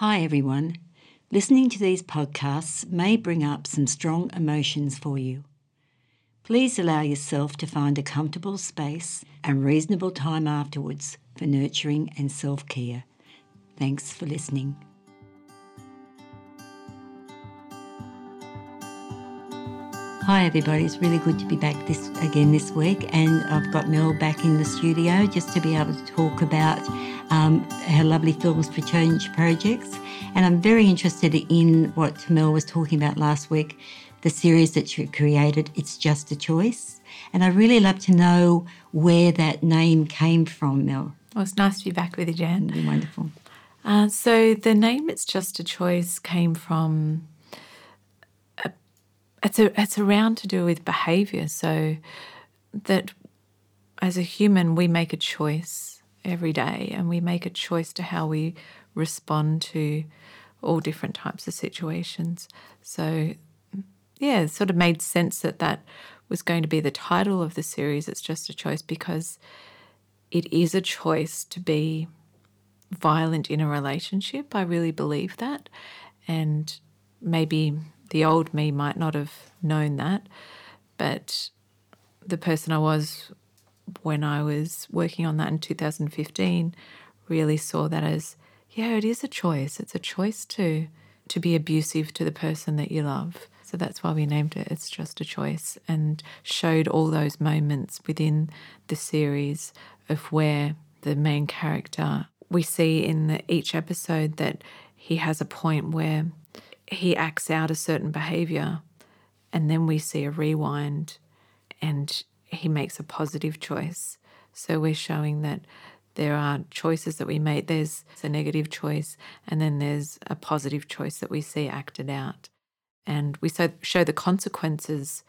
Hi, everyone. Listening to these podcasts may bring up some strong emotions for you. Please allow yourself to find a comfortable space and reasonable time afterwards for nurturing and self care. Thanks for listening. Hi everybody, it's really good to be back this again this week, and I've got Mel back in the studio just to be able to talk about um, her lovely Films for Change projects. And I'm very interested in what Mel was talking about last week, the series that she created. It's just a choice, and I'd really love to know where that name came from, Mel. Well, it's nice to be back with you, Jan. Wonderful. Uh, so the name "It's Just a Choice" came from it's a, it's around to do with behavior. So that as a human, we make a choice every day and we make a choice to how we respond to all different types of situations. So, yeah, it sort of made sense that that was going to be the title of the series. It's just a choice because it is a choice to be violent in a relationship. I really believe that. And maybe the old me might not have known that, but the person I was when I was working on that in 2015 really saw that as yeah, it is a choice. It's a choice to to be abusive to the person that you love. So that's why we named it It's Just a Choice and showed all those moments within the series of where the main character we see in the, each episode that he has a point where he acts out a certain behavior and then we see a rewind and he makes a positive choice. So we're showing that there are choices that we make. There's a negative choice, and then there's a positive choice that we see acted out. And we show the consequences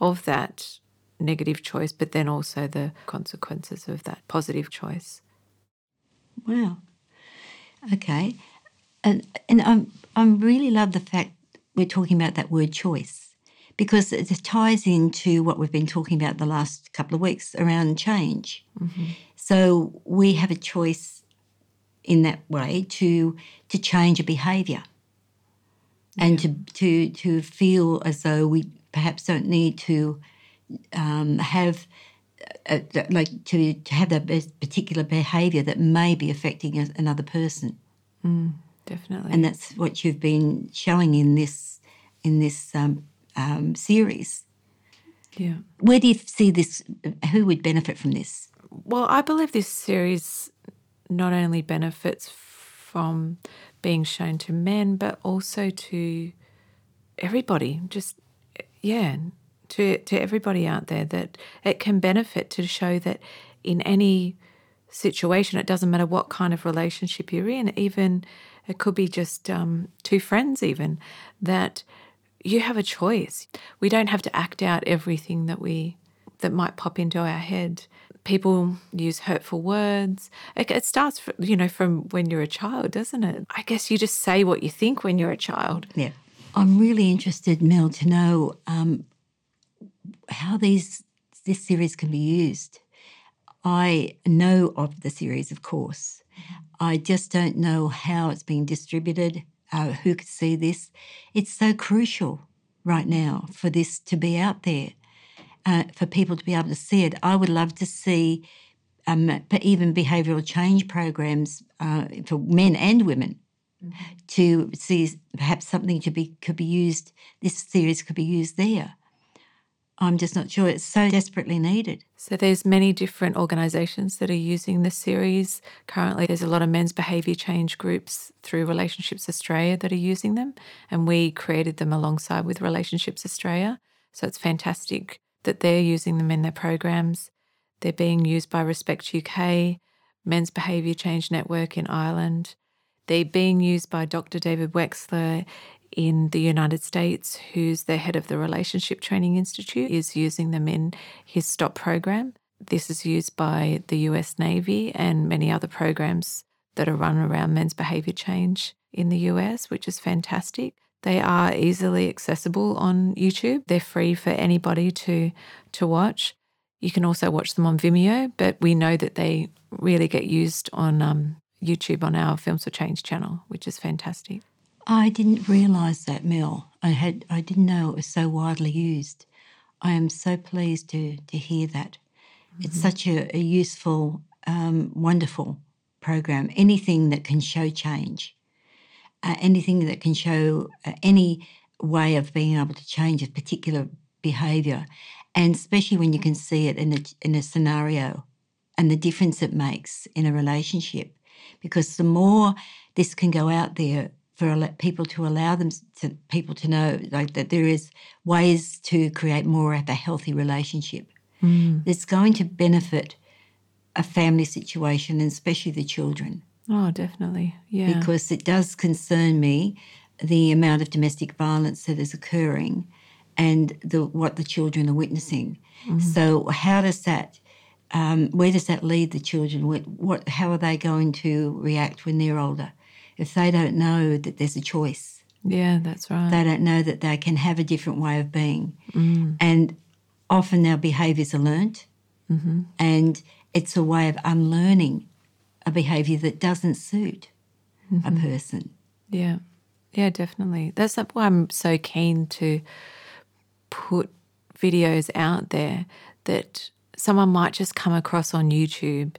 of that negative choice, but then also the consequences of that positive choice. Wow. Okay. And and I'm I'm really love the fact we're talking about that word choice because it ties into what we've been talking about the last couple of weeks around change. Mm-hmm. So we have a choice in that way to to change a behaviour and to to to feel as though we perhaps don't need to um, have uh, like to, to have that particular behaviour that may be affecting another person. Mm definitely. And that's what you've been showing in this in this um, um, series. Yeah. Where do you see this? Who would benefit from this? Well, I believe this series not only benefits from being shown to men, but also to everybody. Just yeah, to to everybody out there that it can benefit to show that in any situation, it doesn't matter what kind of relationship you're in, even it could be just um, two friends, even, that you have a choice. We don't have to act out everything that we that might pop into our head. People use hurtful words. It, starts, you know, from when you're a child, doesn't it? I guess you just say what you think when you're a child. Yeah. I'm really interested, Mel, to know um, how these this series can be used. I know of the series, of course, I just don't know how it's being distributed, uh, who could see this. It's so crucial right now for this to be out there, uh, for people to be able to see it. I would love to see um, even behavioural change programs uh, for men and women mm-hmm. to see perhaps something to be could be used. This series could be used there. I'm just not sure. It's so desperately needed. So there's many different organisations that are using this series. Currently, there's a lot of men's behaviour change groups through Relationships Australia that are using them, and we created them alongside with Relationships Australia. So it's fantastic that they're using them in their programs. They're being used by Respect UK, Men's Behaviour Change Network in Ireland. They're being used by Dr. David Wexler in the United States, who's the head of the Relationship Training Institute, is using them in his STOP program. This is used by the US Navy and many other programs that are run around men's behavior change in the US, which is fantastic. They are easily accessible on YouTube. They're free for anybody to to watch. You can also watch them on Vimeo, but we know that they really get used on um, YouTube on our Films for Change channel, which is fantastic. I didn't realise that, Mel. I had I didn't know it was so widely used. I am so pleased to to hear that. Mm-hmm. It's such a, a useful, um, wonderful program. Anything that can show change, uh, anything that can show uh, any way of being able to change a particular behaviour, and especially when you can see it in a in a scenario and the difference it makes in a relationship. Because the more this can go out there for people to allow them to people to know like that there is ways to create more of a healthy relationship. Mm. It's going to benefit a family situation and especially the children. Oh, definitely. Yeah. Because it does concern me the amount of domestic violence that is occurring and the what the children are witnessing. Mm. So how does that um, where does that lead the children? What, what, how are they going to react when they're older? If they don't know that there's a choice. Yeah, that's right. They don't know that they can have a different way of being. Mm. And often our behaviours are learnt. Mm-hmm. And it's a way of unlearning a behaviour that doesn't suit mm-hmm. a person. Yeah. Yeah, definitely. That's why I'm so keen to put videos out there that someone might just come across on YouTube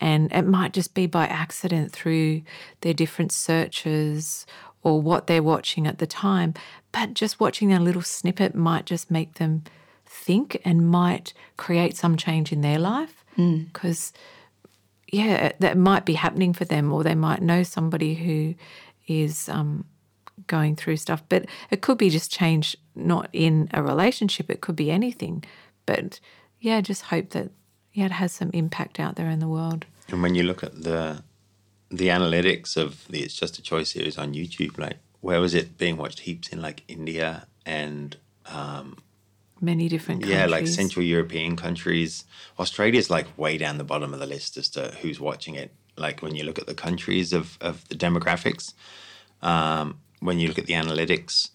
and it might just be by accident through their different searches or what they're watching at the time. But just watching a little snippet might just make them think and might create some change in their life. Because, mm. yeah, that might be happening for them, or they might know somebody who is um, going through stuff. But it could be just change, not in a relationship, it could be anything. But yeah, just hope that yeah, it has some impact out there in the world. And when you look at the the analytics of the It's Just a Choice series on YouTube, like where was it being watched heaps in like India and um, many different countries. Yeah, like Central European countries. Australia's like way down the bottom of the list as to who's watching it. Like when you look at the countries of, of the demographics, um, when you look at the analytics,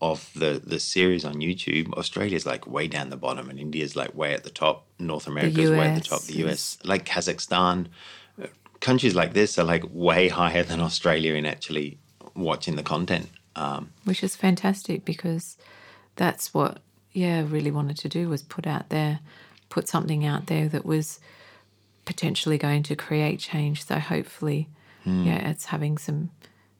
of the the series on YouTube, Australia's like way down the bottom, and India's like way at the top. North America's way at the top. The US, like Kazakhstan, uh, countries like this are like way higher than Australia in actually watching the content. Um, Which is fantastic because that's what yeah really wanted to do was put out there, put something out there that was potentially going to create change. So hopefully, hmm. yeah, it's having some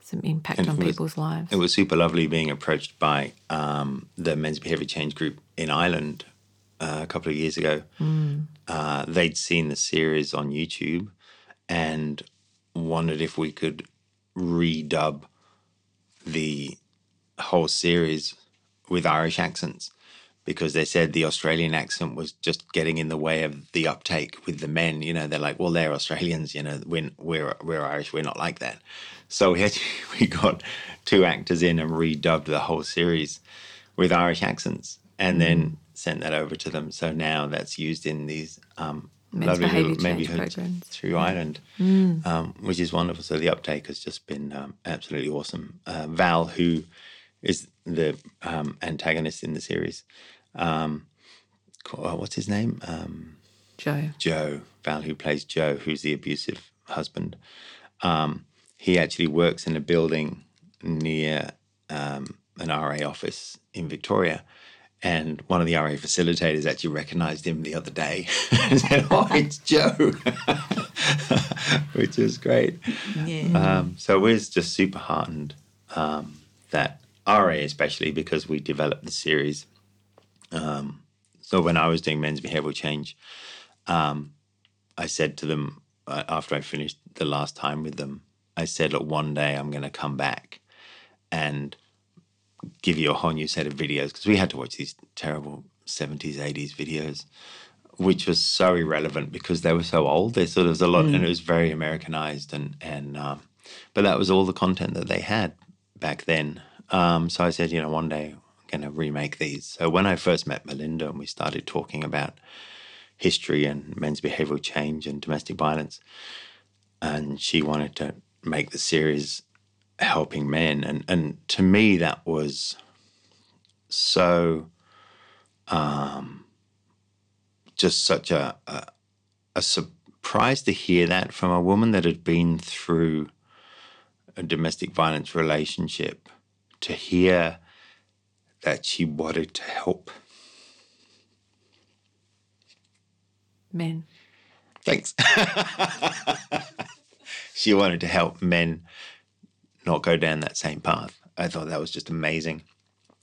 some impact and on was, people's lives. It was super lovely being approached by um, the Men's Behaviour Change Group in Ireland uh, a couple of years ago. Mm. Uh, they'd seen the series on YouTube and wondered if we could redub the whole series with Irish accents because they said the Australian accent was just getting in the way of the uptake with the men. You know, they're like, well, they're Australians. You know, we're we're, we're Irish. We're not like that. So we had, we got two actors in and redubbed the whole series with Irish accents, and then mm. sent that over to them. So now that's used in these um, lovely little neighborhoods through yeah. Ireland, mm. um, which is wonderful. So the uptake has just been um, absolutely awesome. Uh, Val, who is the um, antagonist in the series, um, what's his name? Um, Joe. Joe Val, who plays Joe, who's the abusive husband. Um, he actually works in a building near um, an RA office in Victoria. And one of the RA facilitators actually recognized him the other day and said, Oh, it's Joe, which is great. Yeah. Um, so we're just super heartened um, that RA, especially because we developed the series. Um, so when I was doing men's behavioral change, um, I said to them uh, after I finished the last time with them, I said, look, one day I'm going to come back and give you a whole new set of videos because we had to watch these terrible 70s, 80s videos, which was so irrelevant because they were so old. They sort of was a lot, mm. and it was very Americanized, and and um, but that was all the content that they had back then. Um, so I said, you know, one day going to remake these. So when I first met Melinda and we started talking about history and men's behavioral change and domestic violence, and she wanted to make the series helping men and and to me that was so um just such a a, a surprised to hear that from a woman that had been through a domestic violence relationship to hear that she wanted to help Men. Thanks. she wanted to help men not go down that same path. I thought that was just amazing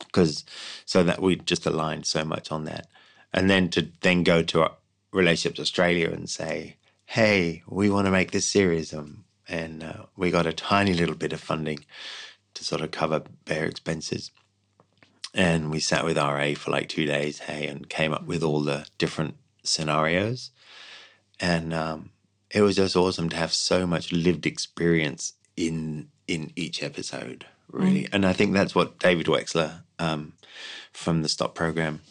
because so that we just aligned so much on that. And then to then go to Relationships Australia and say, hey, we want to make this series. Um, and uh, we got a tiny little bit of funding to sort of cover bare expenses. And we sat with RA for like two days, hey, and came up with all the different scenarios. And um, it was just awesome to have so much lived experience in in each episode, really. Mm. And I think that's what David Wexler um, from the Stop program,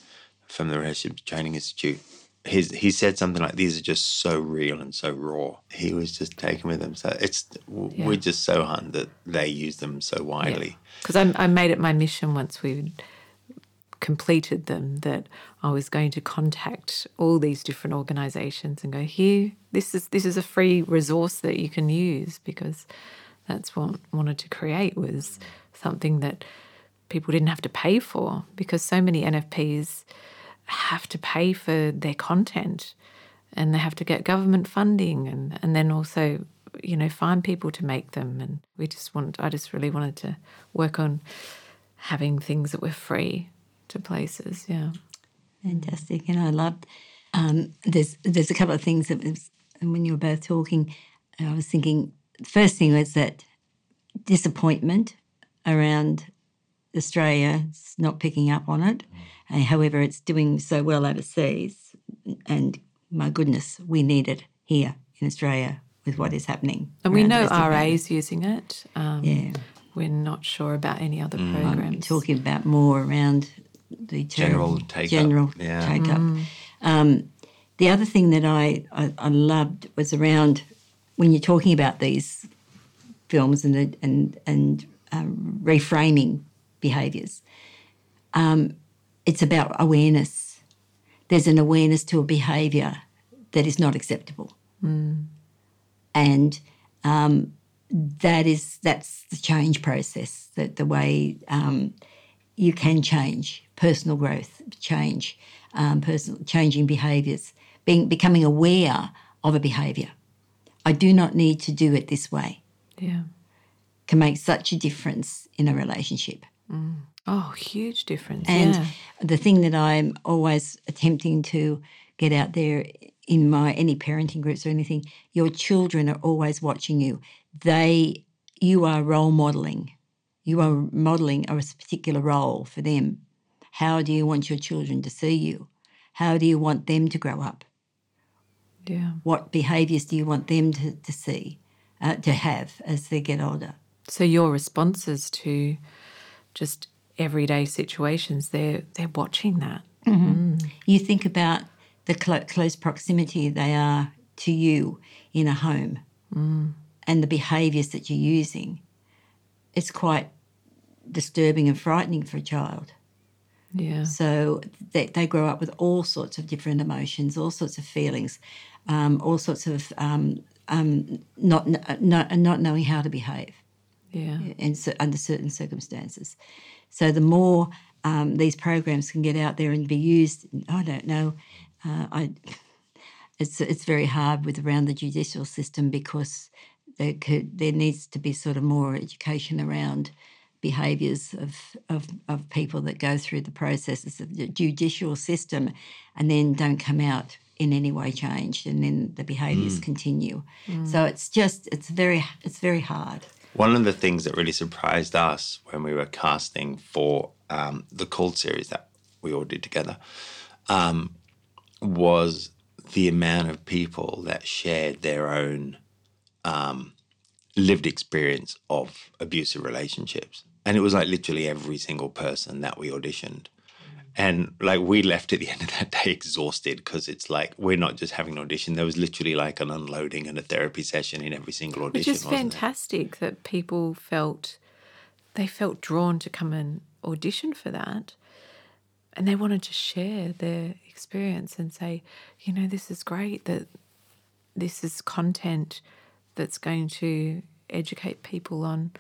from the Relationship Training Institute, his, he said something like, "These are just so real and so raw." He was just taken with them. So it's yeah. we're just so heartened that they use them so widely. Because yeah. I, I made it my mission once we completed them that I was going to contact all these different organizations and go, here, this is this is a free resource that you can use because that's what I wanted to create was something that people didn't have to pay for because so many NFPs have to pay for their content and they have to get government funding and, and then also you know find people to make them and we just want I just really wanted to work on having things that were free to places. Yeah, fantastic. And I loved. Um, there's there's a couple of things that was, when you were both talking, I was thinking. The first thing was that disappointment around Australia not picking up on it. Mm. however, it's doing so well overseas, and my goodness, we need it here in Australia with what is happening. And we know RA is using it. Um, yeah. We're not sure about any other mm. programs. I'm talking about more around the general take general up. Yeah. take up. Mm. Um, the other thing that I, I, I, loved was around when you're talking about these films and the, and and um, reframing behaviours. Um, it's about awareness. There's an awareness to a behaviour that is not acceptable, mm. and um, that is that's the change process. That the way um, you can change personal growth, change, um, personal changing behaviours, being becoming aware of a behaviour. I do not need to do it this way. Yeah, can make such a difference in a relationship. Mm. Oh, huge difference. And yeah. the thing that I'm always attempting to get out there in my any parenting groups or anything, your children are always watching you. They you are role modeling you are modeling a particular role for them. How do you want your children to see you? How do you want them to grow up? Yeah. What behaviours do you want them to, to see, uh, to have as they get older? So your responses to just everyday situations, they're they're watching that. Mm-hmm. Mm. You think about the clo- close proximity they are to you in a home, mm. and the behaviours that you're using it's quite disturbing and frightening for a child. Yeah. So they, they grow up with all sorts of different emotions, all sorts of feelings, um, all sorts of um, um, not, not not knowing how to behave. Yeah. In, under certain circumstances. So the more um, these programs can get out there and be used, I don't know. Uh, I it's it's very hard with around the judicial system because there could there needs to be sort of more education around behaviours of, of, of people that go through the processes of the judicial system and then don't come out in any way changed and then the behaviours mm. continue. Mm. So it's just it's very it's very hard. One of the things that really surprised us when we were casting for um, the CALD series that we all did together um, was the amount of people that shared their own um, lived experience of abusive relationships. And it was like literally every single person that we auditioned. And like we left at the end of that day exhausted because it's like we're not just having an audition. There was literally like an unloading and a therapy session in every single audition. Which is fantastic that people felt they felt drawn to come and audition for that. And they wanted to share their experience and say, you know, this is great that this is content that's going to educate people on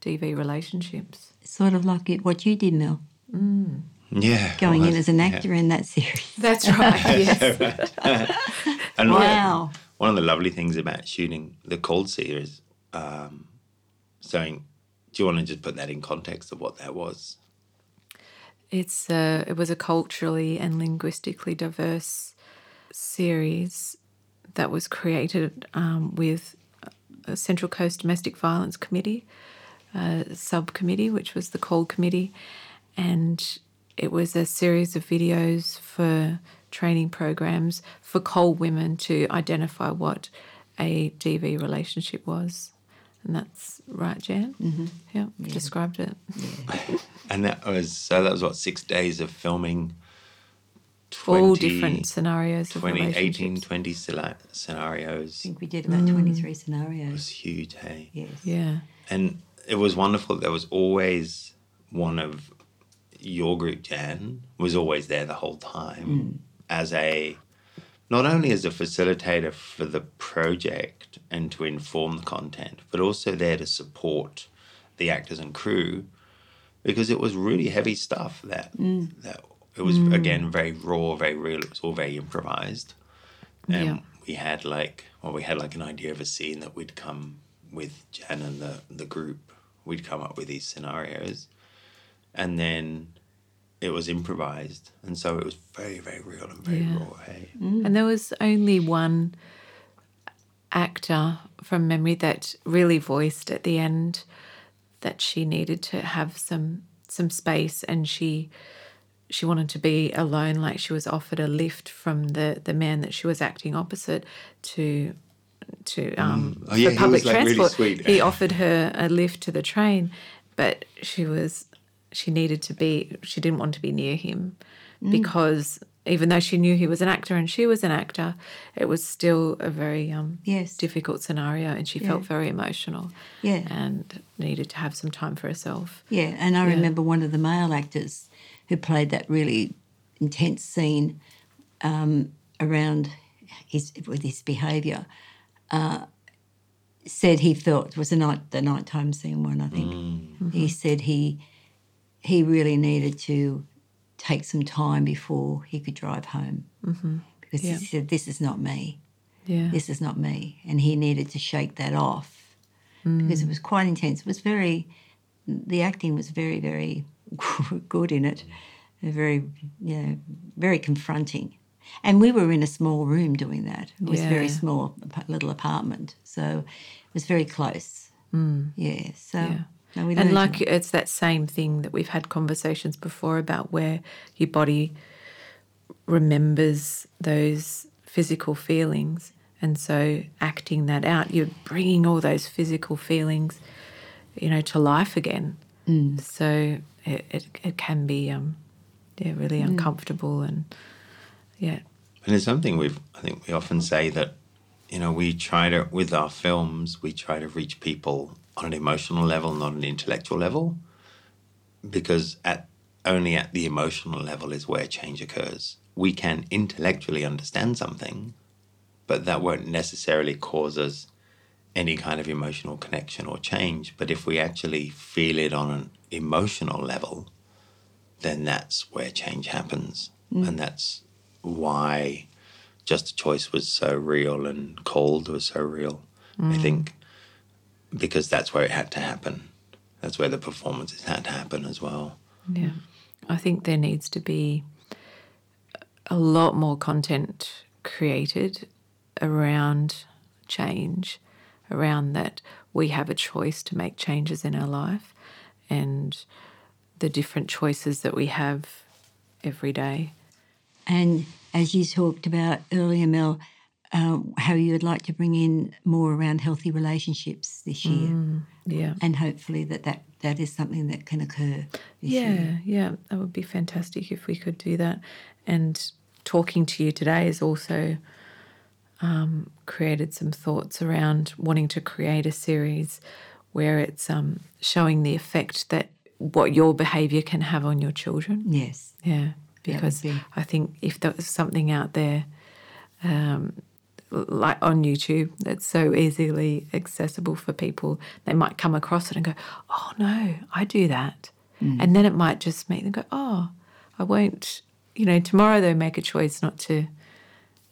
DV relationships. Sort of like it, what you did, Mel, mm. Yeah. going well, in as an yeah. actor in that series. That's right. yes. And one of the- Wow. One of the lovely things about shooting the CALD series, um, so do you want to just put that in context of what that was? It's a, it was a culturally and linguistically diverse series that was created um, with a Central Coast Domestic Violence Committee, uh, subcommittee, which was the CALD Committee, and it was a series of videos for training programs for CALD women to identify what a DV relationship was. And that's right, Jan? Mm-hmm. Yeah, described it. And that was so that was what six days of filming. 20, All different scenarios of 20, 18, 20 scenarios. I think we did about 23 scenarios. It was huge, hey. Yes. Yeah. And it was wonderful. There was always one of your group, Jan, was always there the whole time hmm. as a not only as a facilitator for the project and to inform the content, but also there to support the actors and crew because it was really heavy stuff that hmm. that it was hmm. again very raw, very real. It was all very improvised. And Yeah. we had like well, we had like an idea of a scene that we'd come with Jan and the the group. We'd come up with these scenarios, and then it was improvised, and so it was very very real and very Yeah. raw. Hey, And there was only one actor from memory that really voiced at the end that she needed to have some some space and she she wanted to be alone like she was offered a lift from the the man that she was acting opposite to to um Oh, yeah, for he public was, like, really transport sweet. he offered her a lift to the train but she was she needed to be she didn't want to be near him because even though she knew he was an actor and she was an actor it was still a very um Yes. difficult scenario and she felt very emotional Yeah. and needed to have some time for herself Yeah, and I remember one of the male actors who played that really intense scene um, around his with his behaviour. Uh, said he felt it was the night the nighttime scene one. I think he said he he really needed to take some time before he could drive home mm-hmm. because Yeah. he said this is not me. yeah This is not me, and he needed to shake that off because it was quite intense. It was very, the acting was very, very good in it, very, you know, very confronting. And we were in a small room doing that. It was a very small little apartment, so it was very close. Yeah. So, Yeah. No, we and like lot. it's that same thing that we've had conversations before about where your body remembers those physical feelings. And so acting that out you're bringing all those physical feelings you know to life again. So it, it, it can be um yeah really uncomfortable and yeah. And it's something we've, I think we often say that, you know, we try to, with our films, we try to reach people on an emotional level, not an intellectual level, because at only at the emotional level is where change occurs. We can intellectually understand something, but that won't necessarily cause us any kind of emotional connection or change. But if we actually feel it on an emotional level, then that's where change happens. Mm. And that's why Just a Choice was so real and CALD was so real. I mm. think because that's where it had to happen. That's where the performances had to happen as well. Yeah. I think there needs to be a lot more content created around change, around that we have a choice to make changes in our life and the different choices that we have every day. And as you talked about earlier, Mel, uh, how you would like to bring in more around healthy relationships this year, Yeah. and hopefully that, that that is something that can occur. This year. Yeah, yeah, that would be fantastic if we could do that. And talking to you today has also um, created some thoughts around wanting to create a series where it's um, showing the effect that what your behaviour can have on your children. Yes. Yeah, because be- I think if there was something out there um, like on YouTube, that's so easily accessible for people. They might come across it and go, "Oh no, I do that," mm. and then it might just make them go, "Oh, I won't." You know, tomorrow they make a choice not to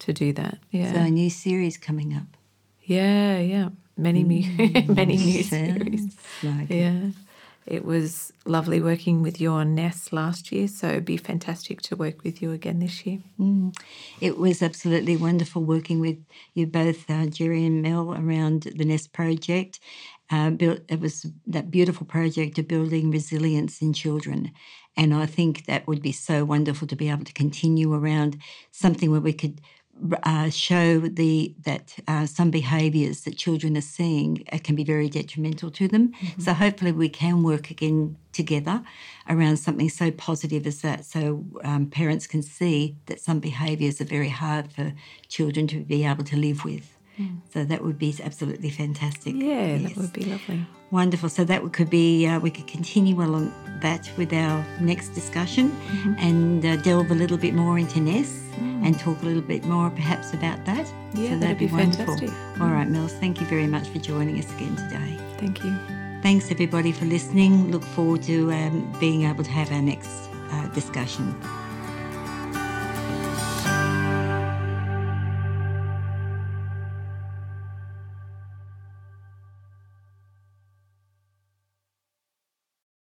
to do that. Yeah, So a new series coming up. yeah, yeah. Many new, many new series. like. Yeah. It was lovely working with you on Nest last year, so it'd be fantastic to work with you again this year. It was absolutely wonderful working with you both, uh, Jerry and Mel, around the Nest project. Uh, built, it was that beautiful project of building resilience in children. And I think that would be so wonderful to be able to continue around something where we could uh, show the that uh, some behaviours that children are seeing uh, can be very detrimental to them. So hopefully we can work again together around something so positive as that, so um, parents can see that some behaviours are very hard for children to be able to live with. So that would be absolutely fantastic. Yeah, Yes. that would be lovely. Wonderful. So that could be, uh, we could continue along that with our next discussion Mm-hmm. and uh, delve a little bit more into Ness and talk a little bit more perhaps about that. Mm. Yeah, so that'd be fantastic. All right, Mills, thank you very much for joining us again today. Thank you. Thanks everybody for listening. Look forward to um, being able to have our next uh, discussion.